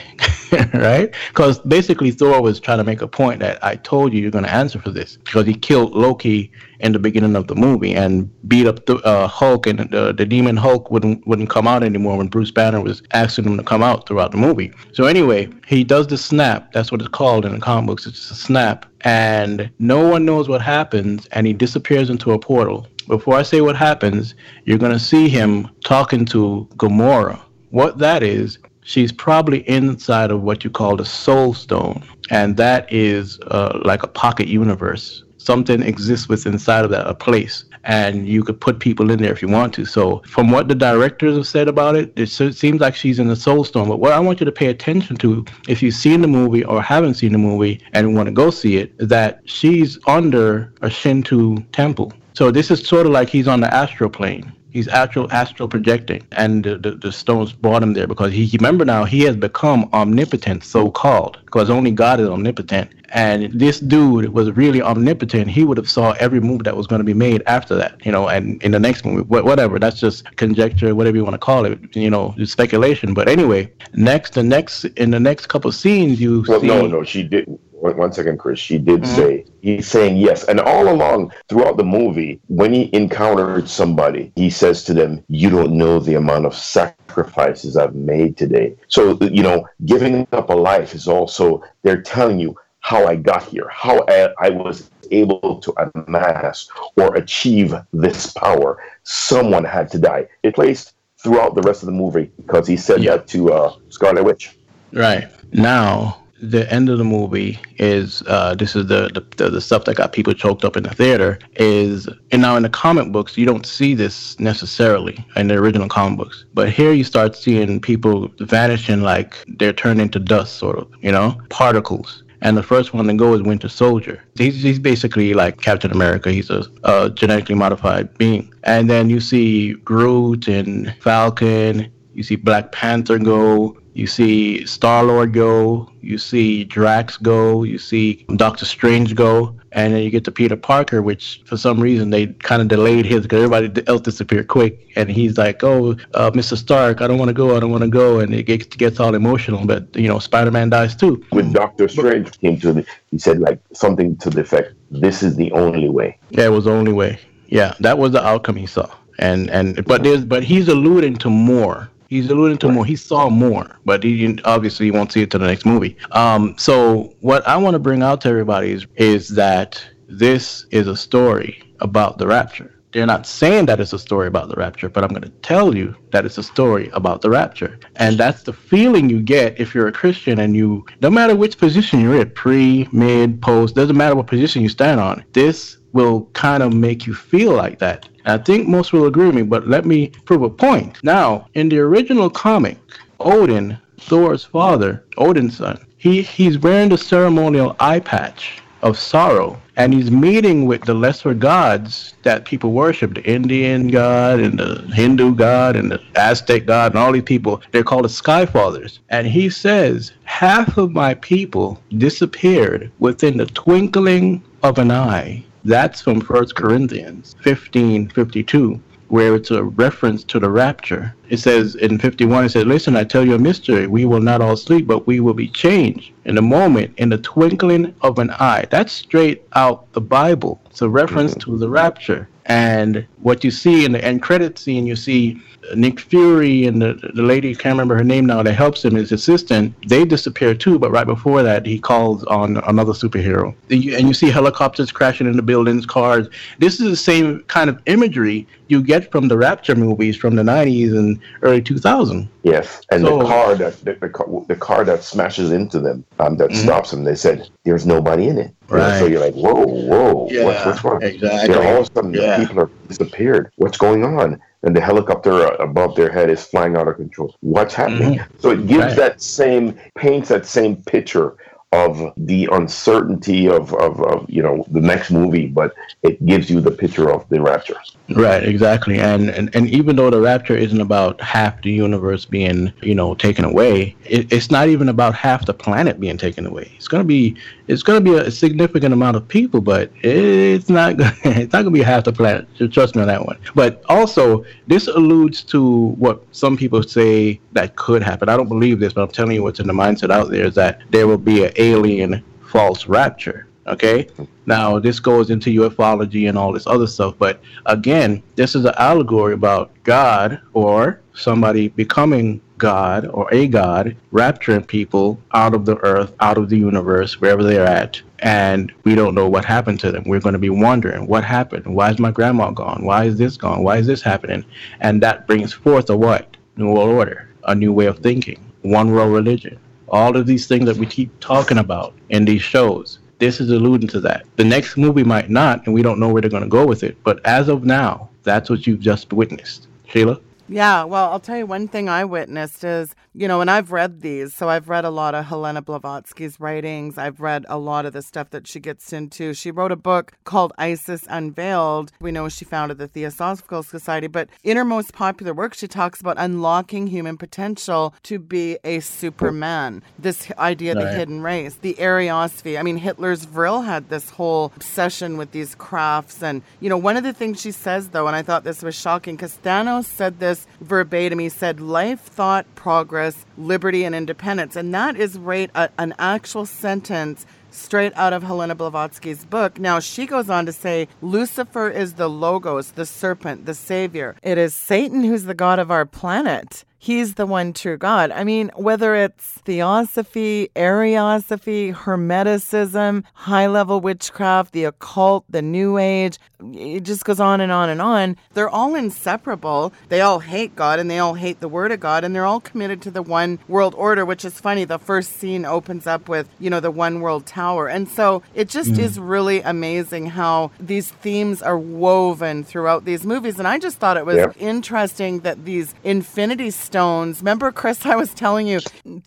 [laughs] right? Because basically Thor was trying to make a point that I told you you're going to answer for this because he killed Loki in the beginning of the movie and beat up the uh, Hulk, and the, the Demon Hulk wouldn't wouldn't come out anymore when Bruce Banner was asking him to come out throughout the movie. So anyway, he does the snap. That's what it's called in the comic books. It's just a snap, and no one knows what happens, and he disappears into a portal before I say what happens, you're to see him talking to Gamora. What that is, she's probably inside of what you call the Soul Stone, and that is uh, like a pocket universe. Something exists within inside of that, a place, and you could put people in there if you want to. So, from what the directors have said about it, it seems like she's in the Soul Stone. But what I want you to pay attention to, if you've seen the movie or haven't seen the movie and want to go see it, is that she's under a Shinto temple so this is sort of like he's on the astral plane. He's astral astral projecting, and the, the, the, stones brought him there because he remember now he has become omnipotent, so called, because only God is omnipotent. And this dude was really omnipotent. He would have saw every move that was going to be made after that, you know, and in the next movie, whatever. That's just conjecture, whatever you want to call it, you know, speculation. But anyway, next the next in the next couple scenes, you well, see. No, no, she didn't one second, Chris. She did mm-hmm. say he's saying yes, and all along throughout the movie, when he encountered somebody, he says to them, "You don't know the amount of sacrifices I've made today." So you know, giving up a life is also they're telling you how I got here, how I, I was able to amass or achieve this power. Someone had to die. It placed throughout the rest of the movie because he said that to uh, Scarlet Witch. Right now the end of the movie is uh, this is the, the the stuff that got people choked up in the theater is and now in the comic books you don't see this necessarily in the original comic books but here you start seeing people vanishing like they're turned into dust sort of you know particles and the first one to go is Winter Soldier. He's, he's basically like Captain America. He's a, a genetically modified being. And then you see Groot and Falcon. You see Black Panther go. You see Star Lord go, you see Drax go, you see Doctor Strange go, and then you get to Peter Parker, which for some reason they kind of delayed his because everybody else disappeared quick, and he's like, "Oh, uh, Mr. Stark, I don't want to go, I don't want to go," and it gets, gets all emotional. But you know, Spider Man dies too. When Doctor Strange came to the, he said like something to the effect, "This is the only way." Yeah, it was the only way. Yeah, that was the outcome he saw, and and but there's but he's alluding to more He's alluding to more. He saw more, but he obviously he won't see it to the next movie. Um, so what I want to bring out to everybody is is that this is a story about the rapture. They're not saying that it's a story about the rapture, but I'm going to tell you that it's a story about the rapture. And that's the feeling you get if you're a Christian and you, no matter which position you're in, pre, mid, post, doesn't matter what position you stand on, this will kind of make you feel like that. I think most will agree with me, but let me prove a point. Now, in the original comic, Odin, Thor's father, Odin's son, he, he's wearing the ceremonial eye patch of sorrow and he's meeting with the lesser gods that people worship the indian god and the hindu god and the aztec god and all these people they're called the sky fathers and he says half of my people disappeared within the twinkling of an eye that's from First corinthians 15 52 where it's a reference to the rapture. It says in 51, it says, Listen, I tell you a mystery. We will not all sleep, but we will be changed in a moment, in the twinkling of an eye. That's straight out the Bible. It's a reference mm-hmm. to the rapture. And what you see in the end credit scene, you see Nick Fury and the, the lady, can't remember her name now, that helps him, his assistant, they disappear too. But right before that, he calls on another superhero. And you see helicopters crashing into buildings, cars. This is the same kind of imagery you get from the Rapture movies from the 90s and early 2000s. Yes, and so, the car that the, the, car, the car that smashes into them, um, that mm-hmm. stops them. They said there's nobody in it. Right. so you're like, whoa, whoa, yeah, what's, what's wrong? Exactly. You know, all of a sudden, yeah. people are disappeared. What's going on? And the helicopter above their head is flying out of control. What's happening? Mm-hmm. So it gives right. that same paints that same picture of the uncertainty of, of, of, you know the next movie, but it gives you the picture of the rapture. Right, exactly. And, and and even though the rapture isn't about half the universe being you know taken away, it, it's not even about half the planet being taken away. It's gonna be it's gonna be a significant amount of people, but it's not [laughs] it's not gonna be half the planet. Trust me on that one. But also, this alludes to what some people say that could happen. I don't believe this, but I'm telling you what's in the mindset out there is that there will be an alien false rapture. Okay. Now this goes into ufology and all this other stuff, but again, this is an allegory about God or somebody becoming God or a God rapturing people out of the earth, out of the universe, wherever they're at. And we don't know what happened to them. We're going to be wondering what happened. Why is my grandma gone? Why is this gone? Why is this happening? And that brings forth a what? New world order, a new way of thinking, one world religion all of these things that we keep talking about in these shows. This is alluding to that. The next movie might not, and we don't know where they're going to go with it. But as of now, that's what you've just witnessed. Sheila? Yeah, well, I'll tell you one thing I witnessed is, you know, and I've read these. So I've read a lot of Helena Blavatsky's writings. I've read a lot of the stuff that she gets into. She wrote a book called Isis Unveiled. We know she founded the Theosophical Society, but in her most popular work, she talks about unlocking human potential to be a superman. This idea of the hidden race, the Ariosophy. I mean, Hitler's Vril had this whole obsession with these crafts. And, you know, one of the things she says, though, and I thought this was shocking because Thanos said this verbatim. He said, Life, thought, progress, liberty, and independence. And that is right, a, an actual sentence straight out of Helena Blavatsky's book. Now, she goes on to say Lucifer is the Logos, the serpent, the savior. It is Satan who's the God of our planet he's the one true God. I mean, whether it's theosophy, Ariosophy, Hermeticism, high level witchcraft, the occult, the New Age, it just goes on and on and on. They're all inseparable. They all hate God and they all hate the Word of God and they're all committed to the one world order, which is funny. The first scene opens up with, you know, the one world tower. And so it just mm. is really amazing how these themes are woven throughout these movies. And I just thought it was yeah. interesting that these infinity stones. Remember, Chris, I was telling you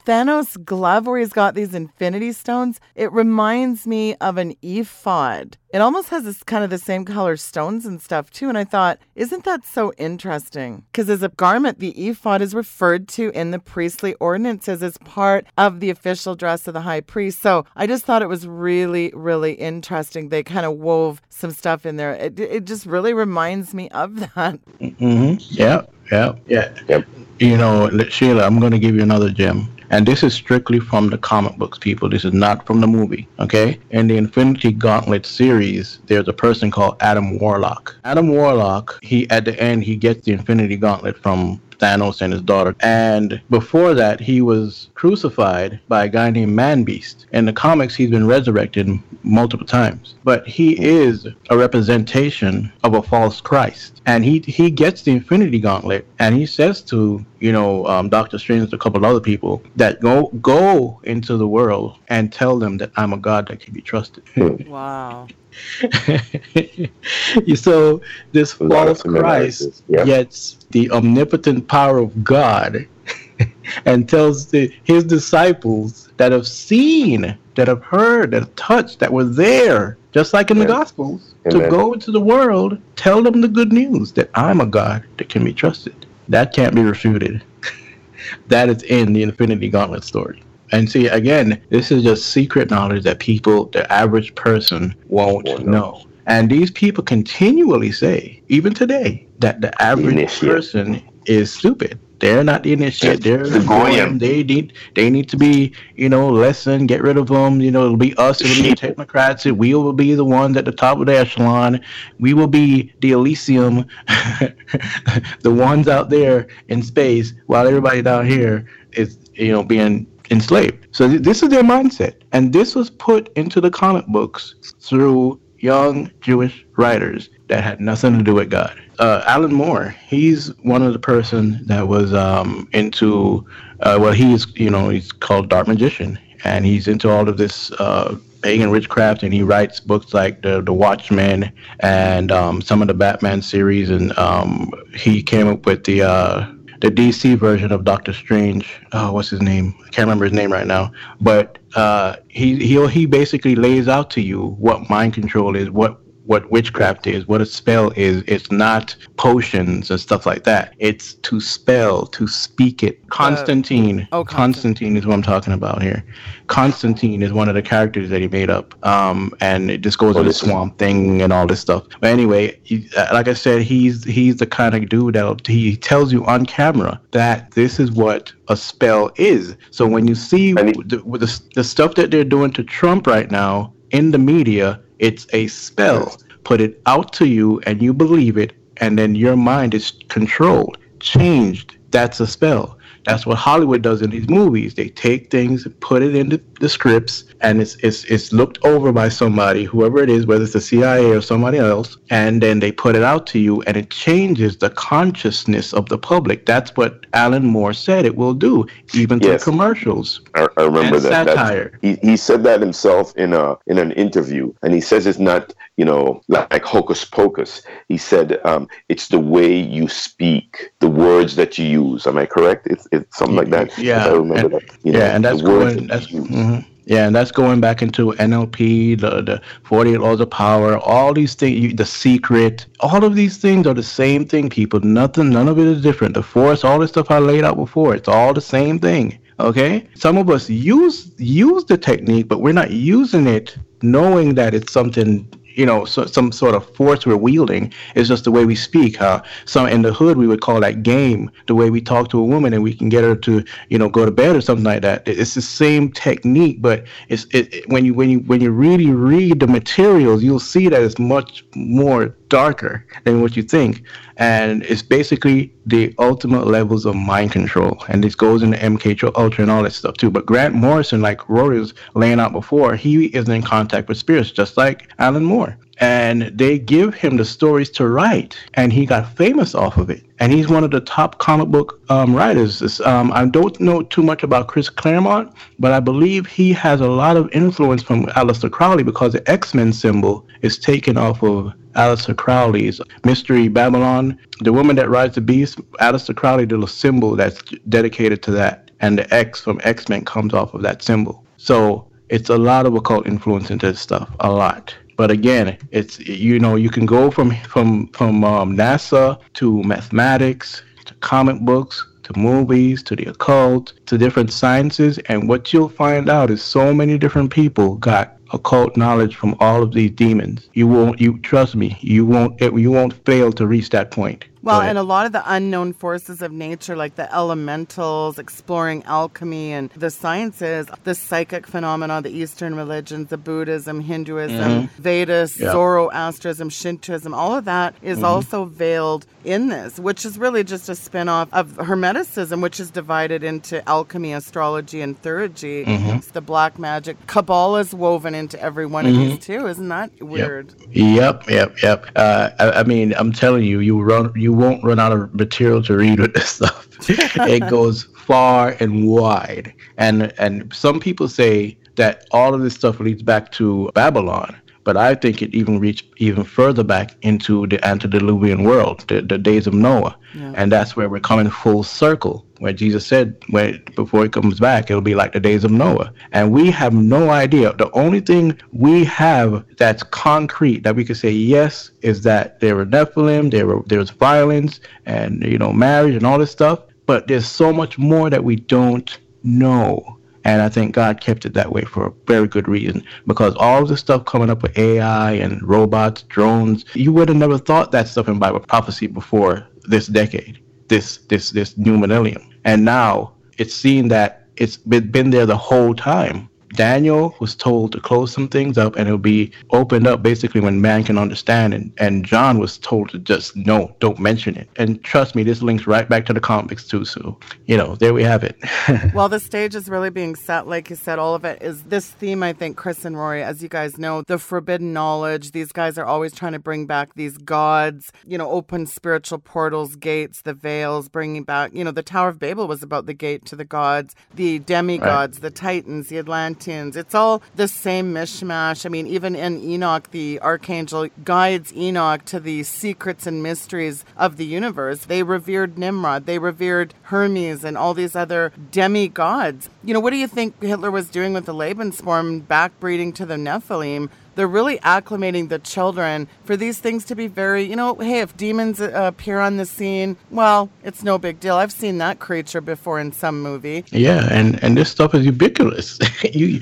Thanos' glove where he's got these infinity stones? It reminds me of an ephod. It almost has this kind of the same color stones and stuff too. And I thought, isn't that so interesting? Because as a garment, the ephod is referred to in the priestly ordinances as part of the official dress of the high priest. So I just thought it was really, really interesting. They kind of wove some stuff in there. It, it just really reminds me of [laughs] that. Mm-hmm. Yeah, yeah, yeah. Yep. You know, Sheila, I'm going to give you another gem. And this is strictly from the comic books, people. This is not from the movie, okay? In the Infinity Gauntlet series, there's a person called Adam Warlock. Adam Warlock, he at the end he gets the Infinity Gauntlet from Thanos and his daughter. And before that, he was crucified by a guy named Man Beast. In the comics, he's been resurrected multiple times, but he is a representation of a false Christ. And he he gets the Infinity Gauntlet, and he says to you know um, Doctor Strange and a couple other people that go go into the world and tell them that I'm a God that can be trusted. Wow. [laughs] so this A lot of false Christ similarities, yeah. gets the omnipotent power of God [laughs] and tells the, his disciples that have seen, that have heard, that have touched, that were there, just like in the Yeah. Gospels, to go into the world, tell them the good news that I'm a God that can be trusted. That can't be refuted. [laughs] that is in the Infinity Gauntlet story. And see, again, this is just secret knowledge that people, the average person, won't Won't know. know. And these people continually say, even today, that the average initiate. person is stupid. They're not the initiate. They're The goyim. They need they need to be you know lessened. Get rid of them. You know it'll be us. It'll be [laughs] technocrats. We will be the ones at the top of the echelon. We will be the Elysium, [laughs] the ones out there in space, while everybody down here is you know being enslaved. So th- this is their mindset, and this was put into the comic books through young Jewish writers that had nothing to do with God. Uh, Alan Moore, he's one of the person that was um, into, uh, well, he's you know he's called Dark Magician, and he's into all of this uh, pagan witchcraft, and he writes books like the the Watchmen and um, some of the Batman series, and um, he came up with the. The DC version of Doctor Strange. Oh, what's his name? I can't remember his name right now. But uh, he he he basically lays out to you what mind control is, what what witchcraft is, what a spell is. It's not potions and stuff like that. It's to spell, to speak it. Constantine. oh, Constantine is what I'm talking about here. Constantine is one of the characters that he made up. Um, and it just goes What into is swamp thing and all this stuff. But anyway, he, uh, like I said, he's he's the kind of dude that he tells you on camera that this is what a spell is. So when you see he- the, the the stuff that they're doing to Trump right now in the media, it's a spell. Put it out to you, and you believe it, and then your mind is controlled, changed. That's a spell. That's what Hollywood does in these movies. They take things and put it into the scripts, and it's it's it's looked over by somebody, whoever it is, whether it's the CIA or somebody else, and then they put it out to you, and it changes the consciousness of the public. That's what Alan Moore said it will do, even through commercials I, I remember that. Satire. he, he said that himself in a in an interview, and he says it's not you know like hocus pocus. He said um, it's the way you speak, the words that you use. Am I correct? It's, it's something like that. Yeah, I remember and- that. You know, yeah, and the that's words going. that That's mhm. Yeah, and that's going back into NLP, the the Forty Eight Laws of Power, all these things, you, the Secret, all of these things are the same thing. People, nothing, none of it is different. The Force, all this stuff I laid out before, it's all the same thing. Okay, some of us use use the technique, but we're not using it knowing that it's something you know, so, some sort of force we're wielding. It's just the way we speak. How some in the hood we would call that game. The way we talk to a woman and we can get her to, you know, go to bed or something like that. It's the same technique, but it's it, it- when you when you when you really read the materials, you'll see that it's much more darker than what you think, and it's basically the ultimate levels of mind control. And this goes into MK Ultra and all that stuff too. But Grant Morrison, like Rory was laying out before, he is in contact with spirits, just like Alan Moore. And they give him the stories to write, and he got famous off of it. And he's one of the top comic book um, writers. Um, I don't know too much about Chris Claremont, but I believe he has a lot of influence from Aleister Crowley because the X Men symbol is taken off of Aleister Crowley's Mystery Babylon. The woman that rides the beast, Aleister Crowley did a symbol that's dedicated to that, and the X from X Men comes off of that symbol. So it's a lot of occult influence into this stuff, a lot. But again, it's you know you can go from from from um, NASA to mathematics to comic books to movies to the occult to different sciences, and what you'll find out is so many different people got occult knowledge from all of these demons. You won't you trust me. You won't it, you won't fail to reach that point. Well, and a lot of the unknown forces of nature, like the elementals, exploring alchemy and the sciences, the psychic phenomena, the Eastern religions, the Buddhism, Hinduism, mm-hmm. Vedas, yep. Zoroastrianism, Shintoism, all of that is mm-hmm. also veiled in this, which is really just a spin off of Hermeticism, which is divided into alchemy, astrology, and theurgy. Mm-hmm. It's the black magic. Kabbalah is woven into every one of these mm-hmm. too. Isn't that weird? Yep, yep, yep. yep. Uh, I, I mean, I'm telling you, you run you you won't run out of material to read with this stuff. [laughs] it goes far and wide. And and some people say that all of this stuff leads back to Babylon. But I think it even reached even further back into the antediluvian world, the, the days of Noah. Yeah. And that's where we're coming full circle, where Jesus said, when, before he comes back, it'll be like the days of Noah. And we have no idea. The only thing we have that's concrete that we can say yes is that there were Nephilim, there, were, there was violence, and, you know, marriage and all this stuff. But there's so much more that we don't know. And I think God kept it that way for a very good reason because all of the stuff coming up with AI and robots, drones, you would have never thought that stuff in Bible prophecy before this decade, this this this new millennium. And now it's seen that it's been, there the whole time. Daniel was told to close some things up and it'll be opened up basically when man can understand. And, and John was told to just no, don't mention it. And trust me, this links right back to the comics too. So, you know, there we have it. [laughs] well, the stage is really being set. Like you said, all of it is this theme, I think, Chris and Rory, as you guys know, the forbidden knowledge. These guys are always trying to bring back these gods, you know, open spiritual portals, gates, the veils, bringing back, you know, the Tower of Babel was about the gate to the gods, the demigods, right. the Titans, the Atlanteans it's all the same mishmash. I mean, even in Enoch, the archangel guides Enoch to the secrets and mysteries of the universe. They revered Nimrod, they revered Hermes, and all these other demigods. You know, what do you think Hitler was doing with the Lebensborn, backbreeding to the Nephilim? They're really acclimating the children for these things to be very, you know, hey, if demons uh, appear on the scene, well, it's no big deal. I've seen that creature before in some movie. Yeah, and and this stuff is ubiquitous. [laughs] you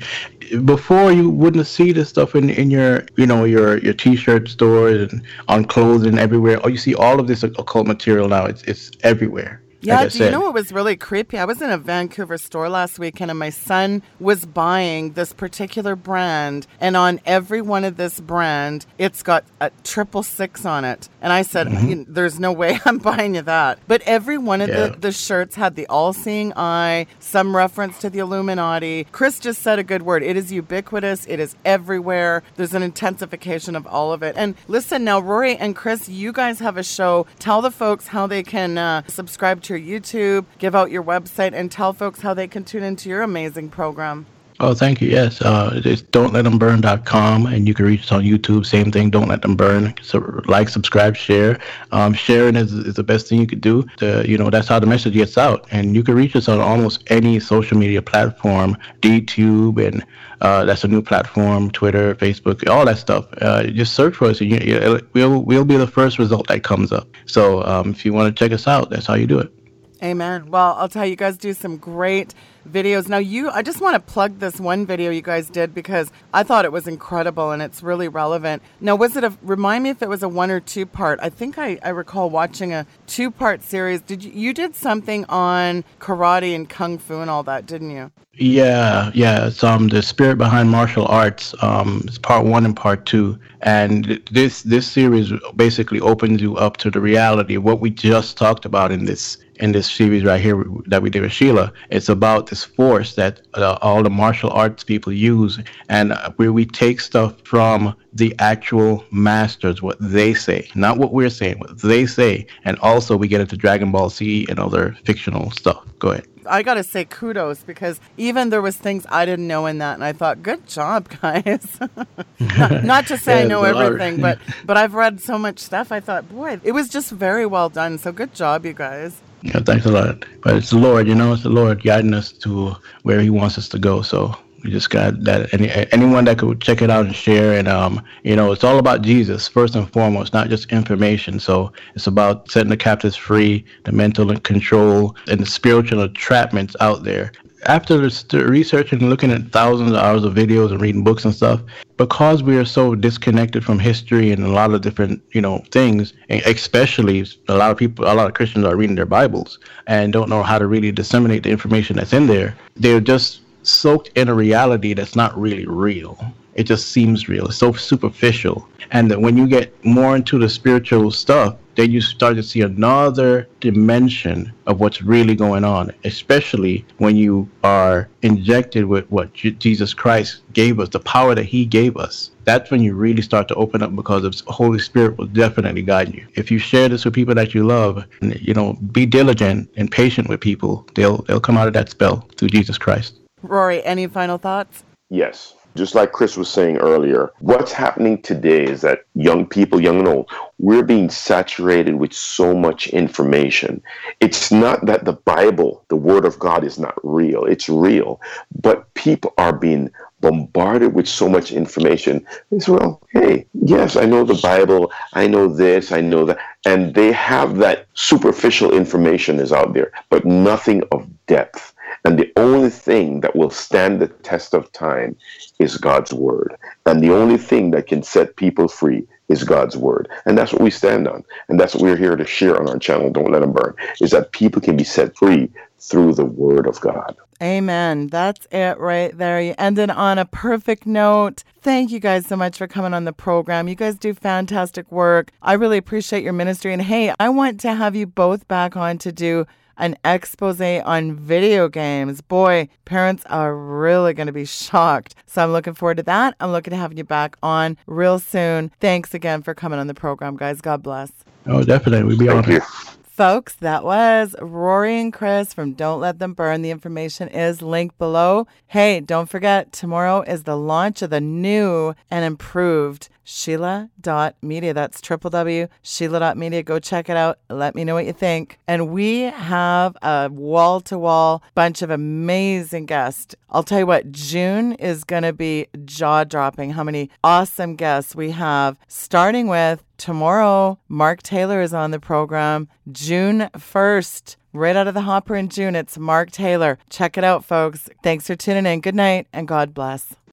before you wouldn't see this stuff in in your you know your your t-shirt stores and on clothing everywhere. Oh, you see all of this occult material now. It's it's everywhere. Yeah, do you know what was really creepy? I was in a Vancouver store last weekend and my son was buying this particular brand and on every one of this brand it's got a triple six on it. And I said, mm-hmm. There's no way [laughs] I'm buying you that. But every one of yeah. the, the shirts had the all seeing eye, some reference to the Illuminati. Chris just said a good word. It is ubiquitous, it is everywhere. There's an intensification of all of it. And listen now, Rory and Chris, you guys have a show. Tell the folks how they can uh, subscribe to your YouTube, give out your website, and tell folks how they can tune into your amazing program. Oh, thank you. Yes, uh, it's don'tletthemburn.com, and you can reach us on YouTube. Same thing, Don't Let Them Burn. So like, subscribe, share. Um, sharing is, is the best thing you could do. To, you know, that's how the message gets out. And you can reach us on almost any social media platform, DTube, and uh, that's a new platform, Twitter, Facebook, all that stuff. Uh, just search for us, and you, you, we'll we'll be the first result that comes up. So um, if you want to check us out, that's how you do it. Amen. Well, I'll tell you, you guys do some great videos. Now, you, I just want to plug this one video you guys did because I thought it was incredible and it's really relevant. Now, was it a, remind me if it was a one or two part? I think I, I recall watching a two part series. Did you, you did something on karate and kung fu and all that, didn't you? Yeah, yeah. It's um the spirit behind martial arts. Um, it's part one and part two, and this this series basically opens you up to the reality of what we just talked about in this in this series right here that we did with Sheila. It's about this force that uh, all the martial arts people use, and uh, where we take stuff from the actual masters, what they say, not what we're saying, what they say, and also we get into Dragon Ball Z and other fictional stuff. Go ahead. I gotta say kudos because even there was things I didn't know in that, and I thought, good job, [laughs] guys. not, [laughs] not, to say yeah, I know everything, [laughs] but but I've read so much stuff. I thought, boy, it was just very well done. So good job, you guys. Yeah, thanks a lot. But it's the Lord, you know, it's the Lord guiding us to where He wants us to go. So we just got that. Any anyone that could check it out and share, and um, you know, it's all about Jesus first and foremost, not just information. So it's about setting the captives free, the mental control, and the spiritual entrapments out there after researching and looking at thousands of hours of videos and reading books and stuff, because we are so disconnected from history and a lot of different, you know, things, and especially a lot of people, a lot of Christians are reading their Bibles and don't know how to really disseminate the information that's in there. They're just soaked in a reality that's not really real. It just seems real. It's so superficial. And that when you get more into the spiritual stuff, then you start to see another dimension of what's really going on, especially when you are injected with what Jesus Christ gave us, the power that He gave us. That's when you really start to open up because the Holy Spirit will definitely guide you. If you share this with people that you love, you know, be diligent and patient with people. They'll they'll come out of that spell through Jesus Christ. Rory, any final thoughts? Yes. Just like Chris was saying earlier, what's happening today is that young people, young and old, we're being saturated with so much information. It's not that the Bible, the Word of God, is not real, it's real, but people are being bombarded with so much information. It's well, hey, yes, I know the Bible, I know this, I know that. And they have that superficial information is out there, but nothing of depth. And the only thing that will stand the test of time is God's word. And the only thing that can set people free is God's word. And that's what we stand on. And that's what we're here to share on our channel, Don't Let Them Burn, is that people can be set free through the word of God. Amen. That's it right there. You ended on a perfect note. Thank you guys so much for coming on the program. You guys do fantastic work. I really appreciate your ministry. And hey, I want to have you both back on to do an expose on video games. Boy, parents are really going to be shocked. So I'm looking forward to that. I'm looking to having you back on real soon. Thanks again for coming on the program, guys. God bless. Oh, definitely. We'd be Thank honored. You. Folks, that was Rory and Chris from Don't Let Them Burn. The information is linked below. Hey, don't forget, tomorrow is the launch of the new and improved Sheila.media. That's www.sheila.media. Go check it out. Let me know what you think. And we have a wall to wall bunch of amazing guests. I'll tell you what, June is going to be jaw dropping how many awesome guests we have, starting with tomorrow. Mark Taylor is on the program. June 1st. Right out of the hopper in June, it's Mark Taylor. Check it out, folks. Thanks for tuning in. Good night and God bless.